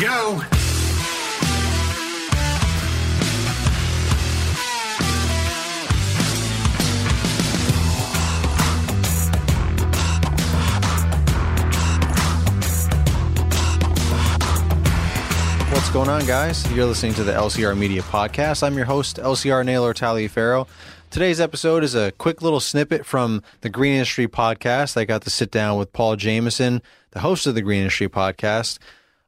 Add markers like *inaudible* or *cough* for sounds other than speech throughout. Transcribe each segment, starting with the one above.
go. What's going on, guys? You're listening to the LCR Media Podcast. I'm your host, LCR Naylor Taliaferro. Today's episode is a quick little snippet from the Green Industry Podcast. I got to sit down with Paul Jamison, the host of the Green Industry Podcast,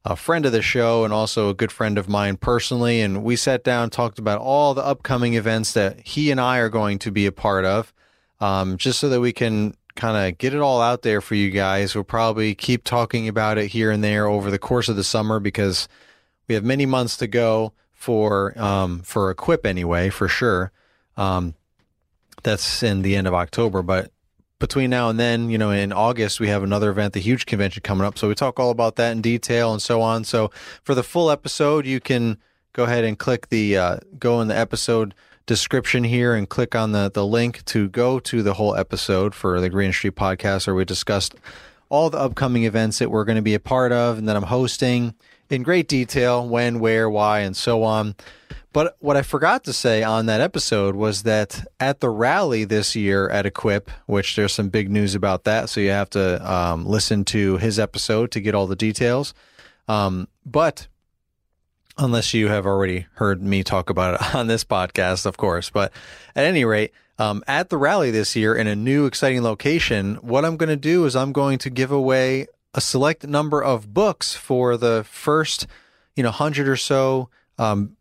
a friend of the show, and also a good friend of mine personally. And we sat down, talked about all the upcoming events that he and I are going to be a part of, um, just so that we can kind of get it all out there for you guys. We'll probably keep talking about it here and there over the course of the summer because we have many months to go for um, for Equip anyway, for sure. Um, that's in the end of October, but between now and then, you know, in August we have another event, the huge convention coming up. So we talk all about that in detail and so on. So for the full episode, you can go ahead and click the uh, go in the episode description here and click on the the link to go to the whole episode for the Green Street podcast, where we discussed all the upcoming events that we're going to be a part of and that I'm hosting in great detail when, where, why, and so on. But what I forgot to say on that episode was that at the rally this year at Equip, which there's some big news about that, so you have to um, listen to his episode to get all the details. Um, but unless you have already heard me talk about it *laughs* on this podcast, of course. But at any rate, um, at the rally this year in a new exciting location, what I'm going to do is I'm going to give away a select number of books for the first, you know, hundred or so um,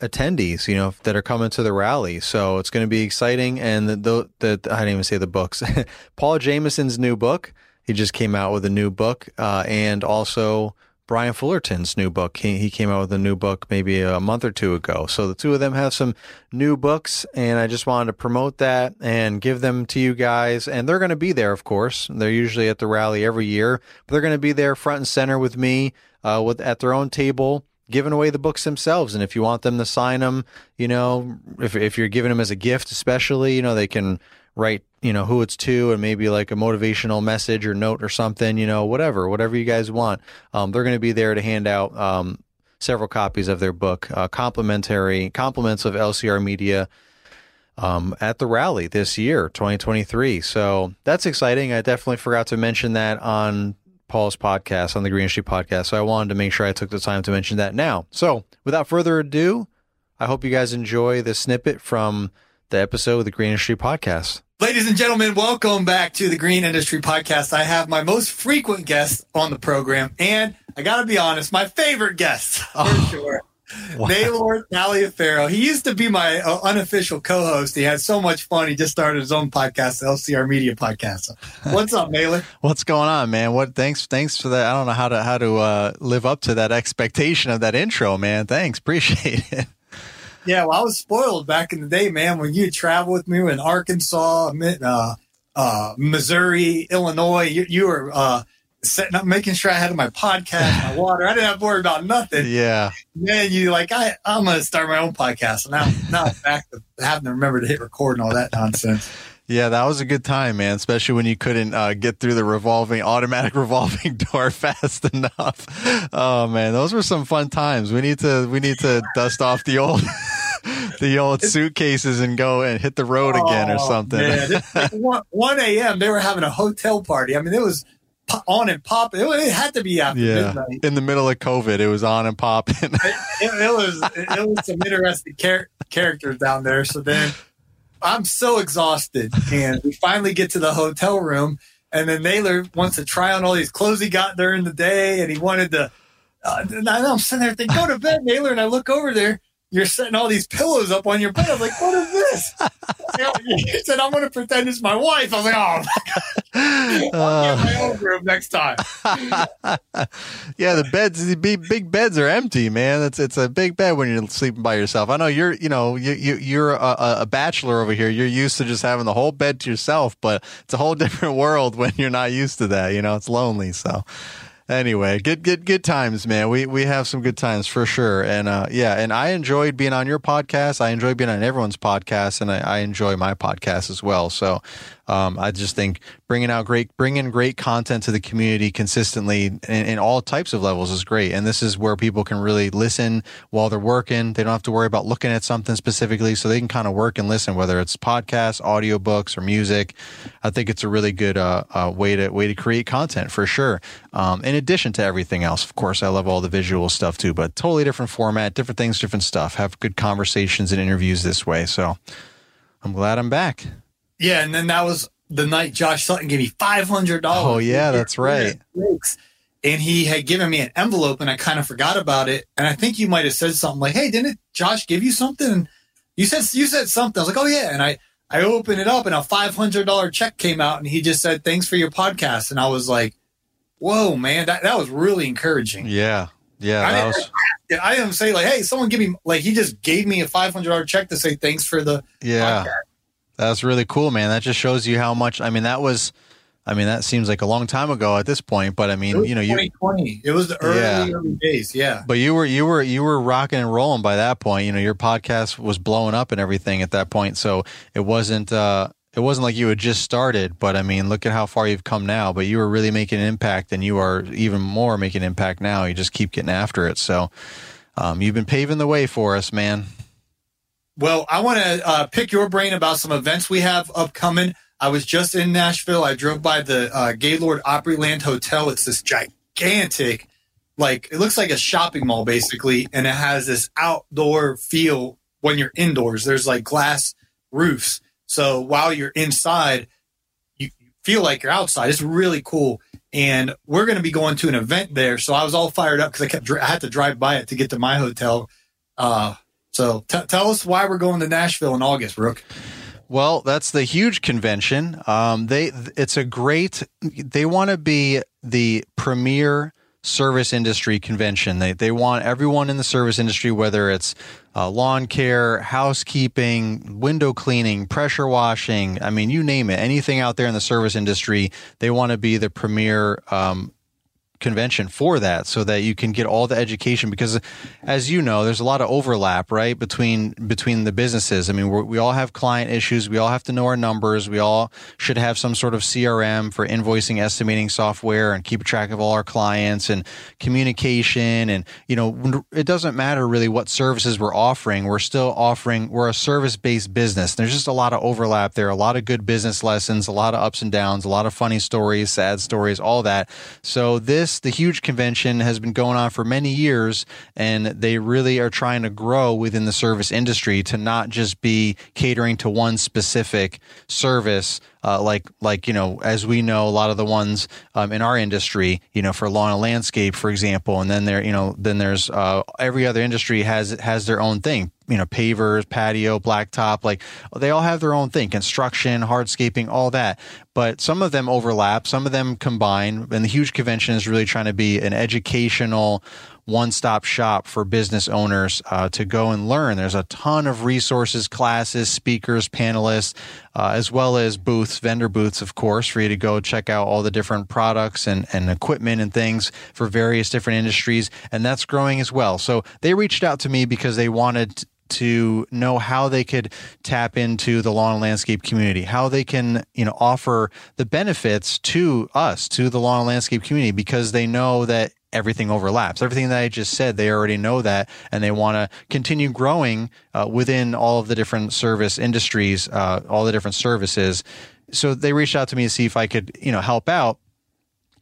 attendees, you know, that are coming to the rally. So it's going to be exciting. And the, the, the I didn't even say the books. *laughs* Paul Jamison's new book. He just came out with a new book, uh, and also Brian Fullerton's new book. He, he came out with a new book maybe a month or two ago. So the two of them have some new books, and I just wanted to promote that and give them to you guys. And they're going to be there, of course. They're usually at the rally every year, but they're going to be there front and center with me uh, with at their own table. Giving away the books themselves, and if you want them to sign them, you know, if if you're giving them as a gift, especially, you know, they can write you know who it's to and maybe like a motivational message or note or something you know whatever whatever you guys want. Um, they're going to be there to hand out um, several copies of their book uh, complimentary compliments of lcr media um, at the rally this year 2023 so that's exciting. I definitely forgot to mention that on paul's podcast on the green street podcast. So i wanted to make sure i took the time to mention that now. So without further ado i hope you guys enjoy the snippet from the episode of the Green Industry Podcast. Ladies and gentlemen, welcome back to the Green Industry Podcast. I have my most frequent guest on the program, and I got to be honest, my favorite guest for oh, sure. Wow. Naylor Taliaferro. He used to be my uh, unofficial co-host. He had so much fun. He just started his own podcast, the LCR Media Podcast. What's up, Naylor? *laughs* What's going on, man? What? Thanks, thanks for that. I don't know how to how to uh, live up to that expectation of that intro, man. Thanks, *laughs* appreciate it. Yeah, well, I was spoiled back in the day, man. When you travel with me in Arkansas, uh, uh, Missouri, Illinois, you, you were uh, setting up, making sure I had my podcast, my *laughs* water. I didn't have to worry about nothing. Yeah. Man, you like, I, I'm going to start my own podcast. Now, now I'm back to having to remember to hit record and all that nonsense. Yeah, that was a good time, man. Especially when you couldn't uh, get through the revolving, automatic *laughs* revolving door fast enough. Oh man, those were some fun times. We need to, we need to dust off the old, *laughs* the old suitcases and go and hit the road oh, again or oh, something. *laughs* One, 1 a.m. They were having a hotel party. I mean, it was on and popping. It, it, had to be after yeah. midnight. In the middle of COVID, it was on and popping. it, it, it, was, *laughs* it, was some interesting char- characters down there. So then I'm so exhausted. And we finally get to the hotel room. And then Naylor wants to try on all these clothes he got during the day. And he wanted to. Uh, and I'm sitting there thinking, go to bed, Naylor. And I look over there. You're setting all these pillows up on your bed. I'm like, what is this? *laughs* he said, I'm going to pretend it's my wife. I was like, oh, my God. I'll get my own room next time. *laughs* yeah, the beds, the big, big beds are empty, man. It's it's a big bed when you're sleeping by yourself. I know you're, you know, you, you you're a, a bachelor over here. You're used to just having the whole bed to yourself, but it's a whole *laughs* different world when you're not used to that. You know, it's lonely. So, anyway, good good good times, man. We we have some good times for sure. And uh, yeah, and I enjoyed being on your podcast. I enjoy being on everyone's podcast, and I, I enjoy my podcast as well. So um, I just think bringing out great, bringing great content to the community consistently in, in, all types of levels is great. And this is where people can really listen while they're working. They don't have to worry about looking at something specifically, so they can kind of work and listen, whether it's podcasts, audiobooks, or music. I think it's a really good uh, uh, way to way to create content for sure. Um, in addition to everything else, of course, I love all the visual stuff too, but totally different format, different things, different stuff. Have good conversations and interviews this way. So I'm glad I'm back. Yeah, and then that was the night Josh Sutton gave me five hundred dollars. Oh yeah, that's right. And he had given me an envelope, and I kind of forgot about it. And I think you might have said something like, "Hey, didn't Josh give you something?" You said you said something. I was like, "Oh yeah," and I I opened it up, and a five hundred dollar check came out, and he just said, "Thanks for your podcast," and I was like, "Whoa, man, that that was really encouraging." Yeah, yeah, I didn't, was. I didn't say like, "Hey, someone give me," like he just gave me a five hundred dollar check to say thanks for the yeah. podcast. That's really cool, man. That just shows you how much. I mean, that was. I mean, that seems like a long time ago at this point, but I mean, you know, you 2020. It was the early, Yeah. early days. Yeah. but you were you were you were rocking and rolling by that point. You know, your podcast was blowing up and everything at that point. So it wasn't uh it wasn't like you had just started, but I mean, look at how far you've come now. But you were really making an impact, and you are even more making an impact now. You just keep getting after it. So um, you've been paving the way for us, man. Well, I want to uh, pick your brain about some events we have upcoming. I was just in Nashville. I drove by the uh, Gaylord Opryland Hotel. It's this gigantic, like it looks like a shopping mall basically, and it has this outdoor feel when you're indoors. There's like glass roofs, so while you're inside, you feel like you're outside. It's really cool. And we're going to be going to an event there. So I was all fired up because I kept, I had to drive by it to get to my hotel. Uh, so t- tell us why we're going to Nashville in August, Brooke. Well, that's the huge convention. Um, they it's a great. They want to be the premier service industry convention. They they want everyone in the service industry, whether it's uh, lawn care, housekeeping, window cleaning, pressure washing. I mean, you name it. Anything out there in the service industry, they want to be the premier. Um, convention for that so that you can get all the education because as you know there's a lot of overlap right between between the businesses. I mean we all have client issues. We all have to know our numbers. We all should have some sort of crm for invoicing estimating software and keep track of all our clients and communication and you know it doesn't matter really what services we're offering. We're still offering we're a service based business. There's just a lot of overlap there a lot of good business lessons a lot of ups and downs a lot of funny stories sad stories all that. So this the huge convention has been going on for many years and they really are trying to grow within the service industry to not just be catering to one specific service uh, like like you know as we know a lot of the ones um, in our industry you know for lawn and landscape for example and then there you know then there's uh, every other industry has has their own thing you know pavers patio blacktop like they all have their own thing construction hardscaping all that. But some of them overlap some of them combine and the huge convention is really trying to be an educational one-stop shop for business owners uh, to go and learn. There's a ton of resources, classes, speakers, panelists, uh, as well as booths, vendor booths, of course, for you to go check out all the different products and, and equipment and things for various different industries. And that's growing as well. So they reached out to me because they wanted to know how they could tap into the lawn and landscape community, how they can, you know, offer the benefits to us, to the lawn and landscape community, because they know that everything overlaps. Everything that I just said, they already know that, and they want to continue growing uh, within all of the different service industries, uh, all the different services. So they reached out to me to see if I could, you know, help out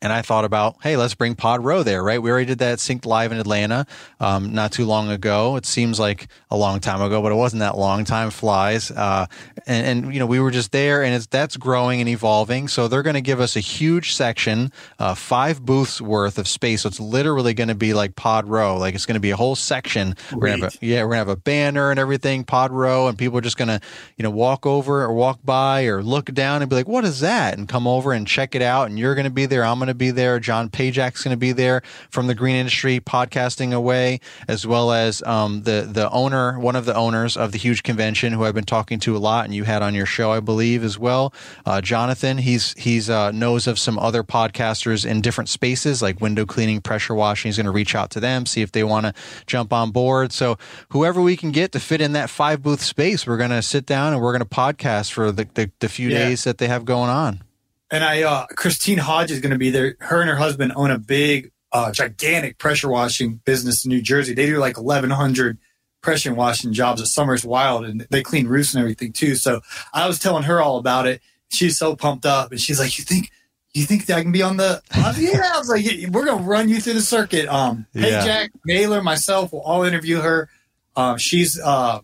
and I thought about, hey, let's bring Pod Row there, right? We already did that Synced Live in Atlanta um, not too long ago. It seems like a long time ago, but it wasn't that long. Time flies, uh, and, and, you know we were just there, and it's that's growing and evolving. So they're going to give us a huge section, uh, five booths worth of space. So it's literally going to be like Pod Row, like it's going to be a whole section. We're gonna have a, yeah, we're gonna have a banner and everything, Pod Row, and people are just gonna you know walk over or walk by or look down and be like, what is that? And come over and check it out. And you're going to be there. I'm going to be there. John Pajak's going to be there from the Green Industry Podcasting Away, as well as um, the the owner, one of the owners of the huge convention, who I've been talking to a lot, and you had on your show, I believe, as well. Uh, Jonathan, he's he's uh, knows of some other podcasters in different spaces like window cleaning, pressure washing. He's going to reach out to them, see if they want to jump on board. So whoever we can get to fit in that five booth space, we're going to sit down and we're going to podcast for the, the, the few yeah. days that they have going on. And I, uh, Christine Hodge is going to be there. Her and her husband own a big, uh, gigantic pressure washing business in New Jersey. They do like 1,100 pressure washing jobs at Summers Wild and they clean roofs and everything too. So I was telling her all about it. She's so pumped up and she's like, you think, you think that I can be on the, uh, *laughs* yeah, I was like, we're going to run you through the circuit. Um, yeah. Hey, Jack, Naylor, myself will all interview her. Uh, she's, uh,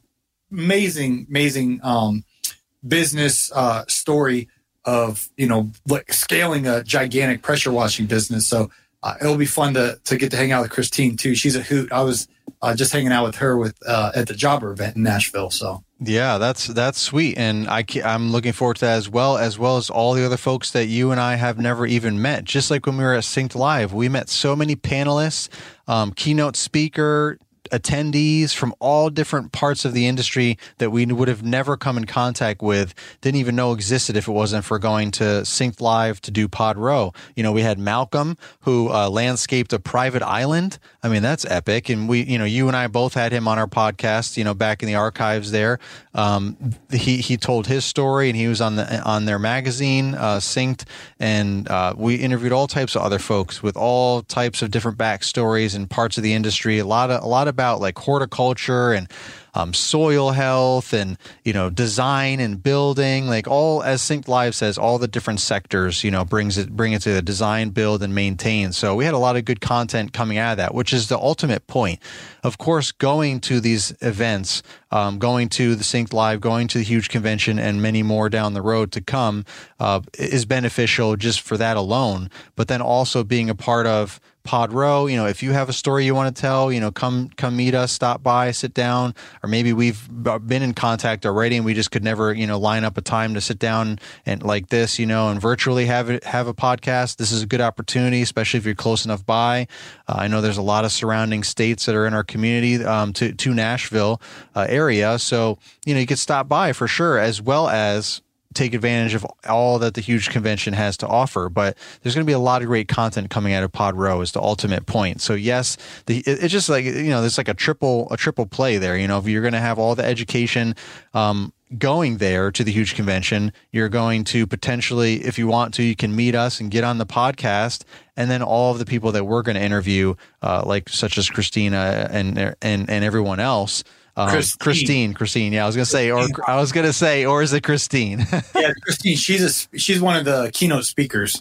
amazing, amazing, um, business, uh, story of you know like scaling a gigantic pressure washing business. So uh, it'll be fun to to get to hang out with Christine too. She's a hoot. I was uh, just hanging out with her with uh, at the Jobber event in Nashville. So yeah, that's that's sweet, and I I'm looking forward to that as well, as well as all the other folks that you and I have never even met. Just like when we were at Synced Live, we met so many panelists, um, keynote speaker, attendees from all different parts of the industry that we would have never come in contact with, didn't even know existed if it wasn't for going to Synced Live to do Pod Row. You know, we had Malcolm who uh, landscaped a private island. I mean, that's epic. And we, you know, you and I both had him on our podcast, you know, back in the archives there. Um, he, he told his story and he was on the, on their magazine, uh, Synced. And uh, we interviewed all types of other folks with all types of different backstories and parts of the industry. A lot of, a lot of about like horticulture and um, soil health and you know design and building like all as synced live says all the different sectors you know brings it bring it to the design build and maintain. So we had a lot of good content coming out of that which is the ultimate point. Of course going to these events um, going to the synced live going to the huge convention and many more down the road to come uh, is beneficial just for that alone but then also being a part of Pod Row. You know, if you have a story you want to tell, you know, come come meet us, stop by, sit down, or maybe we've been in contact already and we just could never, you know, line up a time to sit down and like this, you know, and virtually have it have a podcast. This is a good opportunity, especially if you're close enough by. Uh, I know there's a lot of surrounding states that are in our community um, to to Nashville uh, area, so you know you could stop by for sure, as well as take advantage of all that the huge convention has to offer. But there's going to be a lot of great content coming out of Pod Row is the ultimate point. So yes, the, it, it's just like you know, there's like a triple a triple play there. You know, if you're going to have all the education. Um, going there to the huge convention, you're going to potentially, if you want to, you can meet us and get on the podcast, and then all of the people that we're going to interview, uh, like such as Christina and and and everyone else, um, Christine. Christine. Christine. Yeah, I was gonna say, or I was gonna say, or is it Christine? *laughs* yeah, Christine. She's a she's one of the keynote speakers.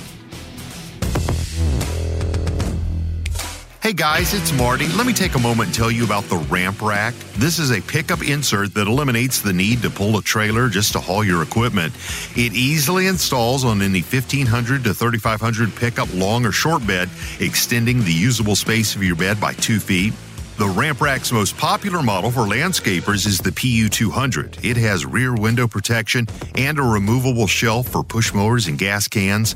Hey guys, it's Marty. Let me take a moment and tell you about the Ramp Rack. This is a pickup insert that eliminates the need to pull a trailer just to haul your equipment. It easily installs on any 1500 to 3500 pickup long or short bed, extending the usable space of your bed by two feet. The Ramp Rack's most popular model for landscapers is the PU200. It has rear window protection and a removable shelf for push mowers and gas cans.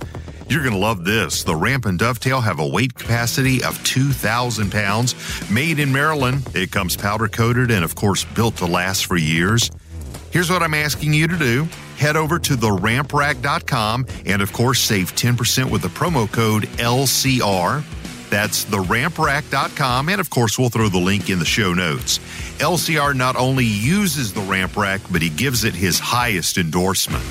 You're going to love this. The Ramp and Dovetail have a weight capacity of 2,000 pounds. Made in Maryland, it comes powder coated and, of course, built to last for years. Here's what I'm asking you to do head over to theramprack.com and, of course, save 10% with the promo code LCR. That's theramprack.com. And of course, we'll throw the link in the show notes. LCR not only uses the ramp rack, but he gives it his highest endorsement.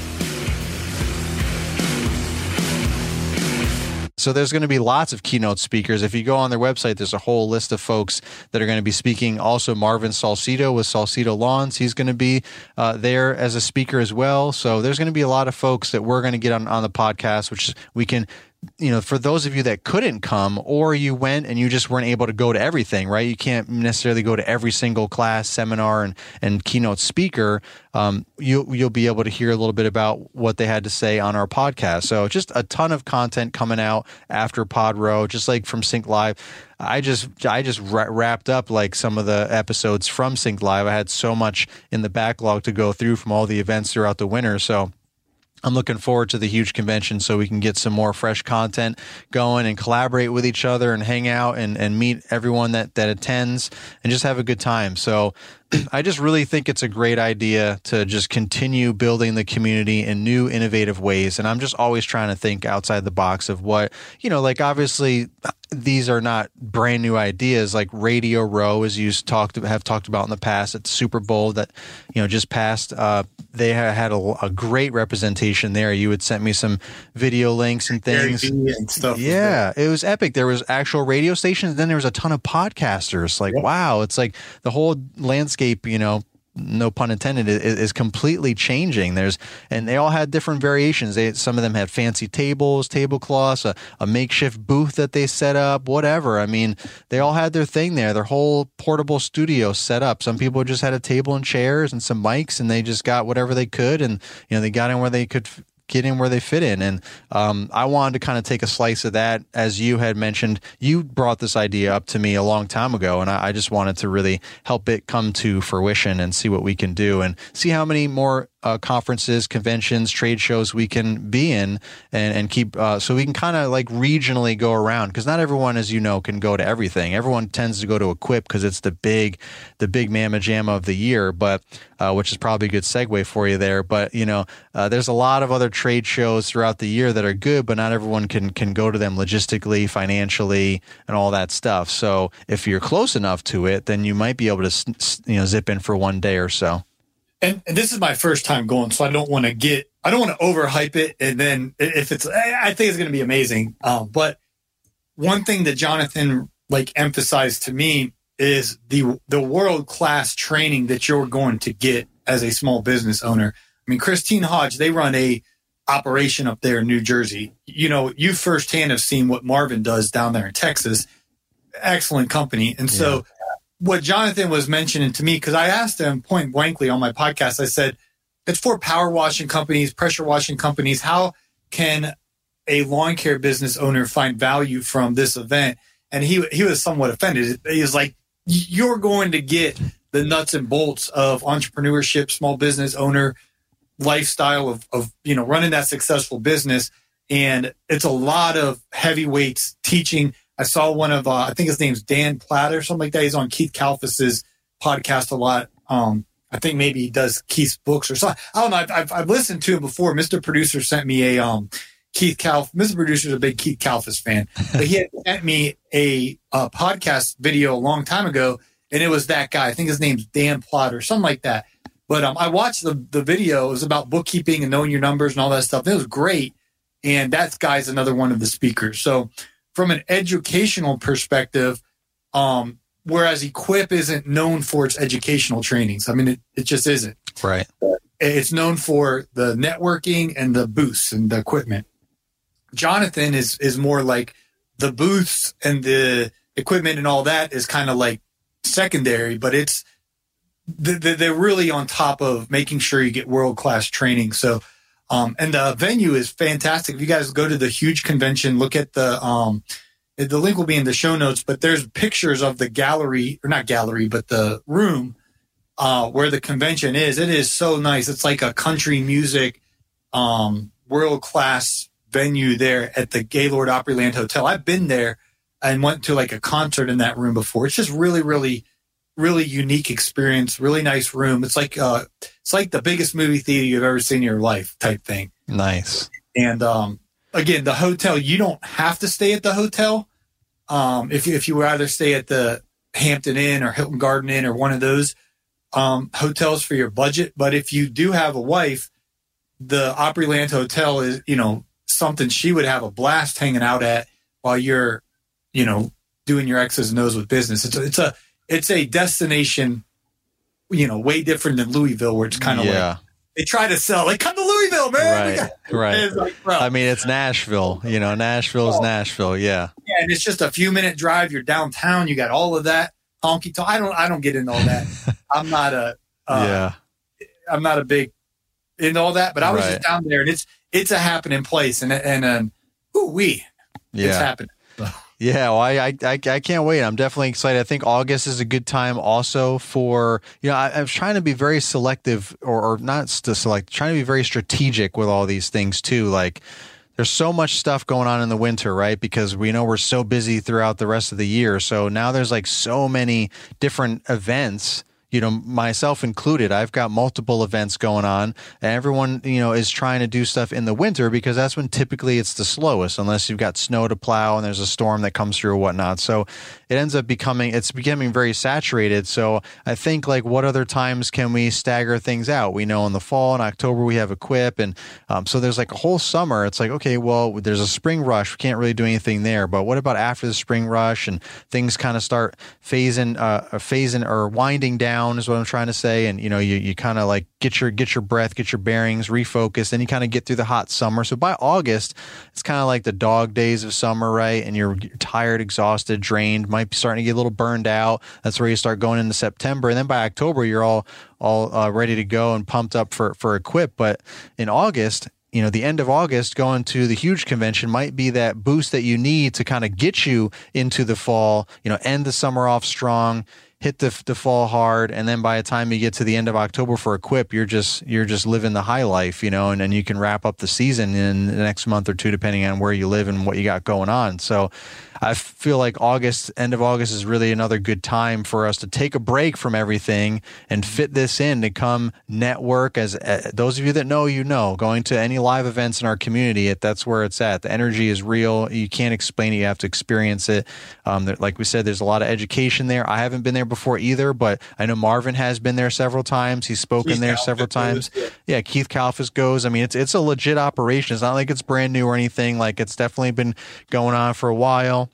So there's going to be lots of keynote speakers. If you go on their website, there's a whole list of folks that are going to be speaking. Also, Marvin Salcido with Salcedo Lawns, he's going to be uh, there as a speaker as well. So there's going to be a lot of folks that we're going to get on, on the podcast, which we can you know, for those of you that couldn't come or you went and you just weren't able to go to everything, right? You can't necessarily go to every single class, seminar, and, and keynote speaker. Um, you, you'll be able to hear a little bit about what they had to say on our podcast. So just a ton of content coming out after Pod Row, just like from Sync Live. I just I just wrapped up like some of the episodes from Sync Live. I had so much in the backlog to go through from all the events throughout the winter. So I'm looking forward to the huge convention so we can get some more fresh content going and collaborate with each other and hang out and, and meet everyone that, that attends and just have a good time. So I just really think it's a great idea to just continue building the community in new, innovative ways. And I'm just always trying to think outside the box of what, you know, like obviously these are not brand new ideas like Radio Row, as you talked have talked about in the past at the Super Bowl that you know just passed. Uh, they had a, a, great representation there. You had sent me some video links and things and stuff. Yeah, it was epic. There was actual radio stations. Then there was a ton of podcasters. Like wow, it's like the whole landscape. You know, no pun intended, is, is, completely changing. There's and they all had different variations. They some of them had fancy tables, tablecloths, a, a makeshift booth that they set up, whatever. I mean, they all had their thing there, their whole portable studio set up. Some people just had a table and chairs and some mics, and they just got whatever they could, and you know they got in where they could get in where they fit in. And um, I wanted to kind of take a slice of that. As you had mentioned, you brought this idea up to me a long time ago, and I, I just wanted to really help it come to fruition and see what we can do and see how many more uh, conferences, conventions, trade shows we can be in and, and keep uh, so we can kind of like regionally go around because not everyone, as you know, can go to everything. Everyone tends to go to Equip because it's the big, the big mamma jamma of the year, but uh, which is probably a good segue for you there. But you know, uh, there's a lot of other trade shows throughout the year that are good, but not everyone can can go to them logistically, financially, and all that stuff. So if you're close enough to it, then you might be able to you know zip in for one day or so and, and this is my first time going, so I don't want to get, I don't want to overhype it. And then if it's, I think it's going to be amazing. Um, but one thing that Jonathan like emphasized to me is the the world class training that you're going to get as a small business owner. I mean, Christine Hodge, they run a operation up there in New Jersey. You know, you firsthand have seen what Marvin does down there in Texas. Excellent company. And so what Jonathan was mentioning to me, because I asked him point blankly on my podcast, I said, it's for power washing companies, pressure washing companies. How can a lawn care business owner find value from this event? And he he was somewhat offended. He was like, "You're going to get the nuts and bolts of entrepreneurship, small business owner lifestyle of of you know running that successful business, and it's a lot of heavyweights teaching I saw one of, uh, I think his name's Dan Platt or something like that. He's on Keith Kalfas's podcast a lot. Um, I think maybe he does Keith's books or something. I don't know. I've, I've, I've listened to him before. Mr. Producer sent me a, um, Keith Kalf. Mr. Producer is a big Keith Kalfas fan, but he had *laughs* sent me a, a podcast video a long time ago, and it was that guy. I think his name's Dan Platt or something like that. But um, I watched the the video. It was about bookkeeping and knowing your numbers and all that stuff. It was great, and that guy's another one of the speakers. So from an educational perspective, um, whereas Equip isn't known for its educational trainings. I mean, it, it just isn't. Right. It's known for the networking and the booths and the equipment. Jonathan is is more like the booths and the equipment and all that is kind of like secondary, but it's they're really on top of making sure you get world class training. So um, and the venue is fantastic. If you guys go to the huge convention, look at the um, the link will be in the show notes. But there's pictures of the gallery, or not gallery, but the room uh, where the convention is. It is so nice. It's like a country music um, world class venue there at the Gaylord Opryland Hotel. I've been there and went to like a concert in that room before. It's just really, really really unique experience, really nice room. It's like uh, it's like the biggest movie theater you've ever seen in your life type thing. Nice. And um, again, the hotel you don't have to stay at the hotel, um, if you, if you rather stay at the Hampton Inn or Hilton Garden Inn or one of those um, hotels for your budget. But if you do have a wife, the Opryland Hotel is, you know, something she would have a blast hanging out at while you're, you know, doing your X's and O's with business. It's a, it's a, it's a destination, you know, way different than Louisville, where it's kind of yeah. like they try to sell, like, come to Louisville, man. Right, *laughs* right. Like, I mean, it's Nashville. You know, Nashville is Oh. Nashville. Yeah. yeah, and it's just a few minute drive. You're downtown. You got all of that honky tonk. I don't, I don't get into all that. *laughs* I'm not a, uh, yeah. I'm not a big into all that, but I was Right. just down there, and it's it's a happening place, and and um, ooh wee, it's happening. Yeah, well, I, I, I, can't wait. I'm definitely excited. I think August is a good time also for, you know, I, was trying to be very selective or, or not to select, trying to be very strategic with all these things too. Like, there's so much stuff going on in the winter, right? Because we know we're so busy throughout the rest of the year. So now there's like so many different events you know, myself included, I've got multiple events going on, and everyone, you know, is trying to do stuff in the winter because that's when typically it's the slowest, unless you've got snow to plow and there's a storm that comes through or whatnot. So it ends up becoming, it's becoming very saturated. So I think, like, what other times can we stagger things out? We know in the fall and October we have Equip, and um, so there's like a whole summer. It's like, okay, well, there's a spring rush. We can't really do anything there, but what about after the spring rush and things kind of start phasing, uh, phasing or winding down? Is what I'm trying to say. And you know, you, you kind of like get your get your breath, get your bearings, refocus, then you kind of get through the hot summer. So by August, it's kind of like the dog days of summer, right? And you're, you're tired, exhausted, drained, might be starting to get a little burned out. That's where you start going into September, and then by October, you're all all uh, ready to go and pumped up for for equip. But in August, you know, the end of August going to the huge convention might be that boost that you need to kind of get you into the fall, you know, end the summer off strong, hit the, the fall hard. And then by the time you get to the end of October for equip, you're just, you're just living the high life, you know, and then you can wrap up the season in the next month or two, depending on where you live and what you got going on. So I feel like August, end of August is really another good time for us to take a break from everything and fit this in to come network as uh, those of you that know, you know, going to any live events in our community, it, that's where it's at. The energy is real. You can't explain it. You have to experience it. Um, there, like we said, there's a lot of education there. I haven't been there before either, but I know Marvin has been there several times. He's spoken Keith there several goes, times. yeah. Yeah, Keith Kalfas goes. I mean, it's it's a legit operation. It's not like it's brand new or anything. Like it's definitely been going on for a while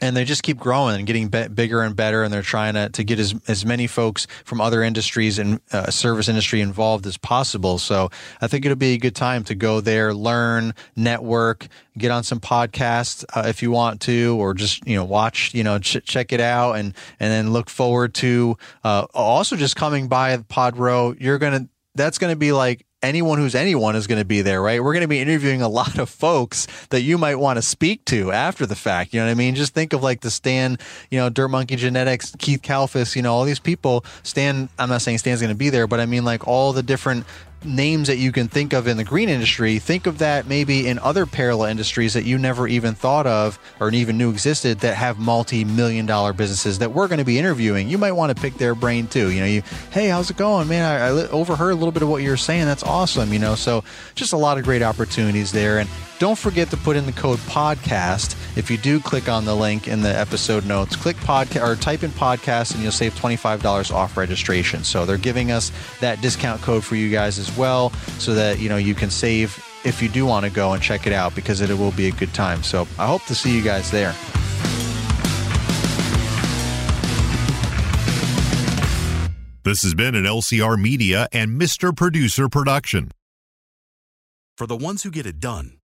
and they just keep growing and getting be- bigger and better and they're trying to, to get as, as many folks from other industries and uh, service industry involved as possible. So i think it'll be a good time to go there learn network get on some podcasts uh, if you want to or just you know watch you know ch- check it out and and then look forward to uh, also just coming by pod row. You're gonna that's gonna be like anyone who's anyone is going to be there, right? We're going to be interviewing a *laughs* lot of folks that you might want to speak to after the fact. You know what I mean? Just think of like the Stan, you know, Dirt Monkey Genetics, Keith Kalfas, you know, all these people. Stan, I'm not saying Stan's going to be there, but I mean like all the different names that you can think of in the green industry. Think of that maybe in other parallel industries that you never even thought of or even knew existed that have multi-million dollar businesses that we're going to be interviewing. You might want to pick their brain too. You know, you, hey, how's it going, man? I, I overheard a little bit of what you were saying. That's awesome. You know, so just a lot of great opportunities there. And don't forget to put in the code podcast. If you do click on the link in the episode notes, click podcast or type in podcast and you'll save $25 off registration. So they're giving us that discount code for you guys as well so that, you know, you can save if you do want to go and check it out because it will be a good time. So I hope to see you guys there. This has been an LCR Media and Mr. Producer production. For the ones who get it done,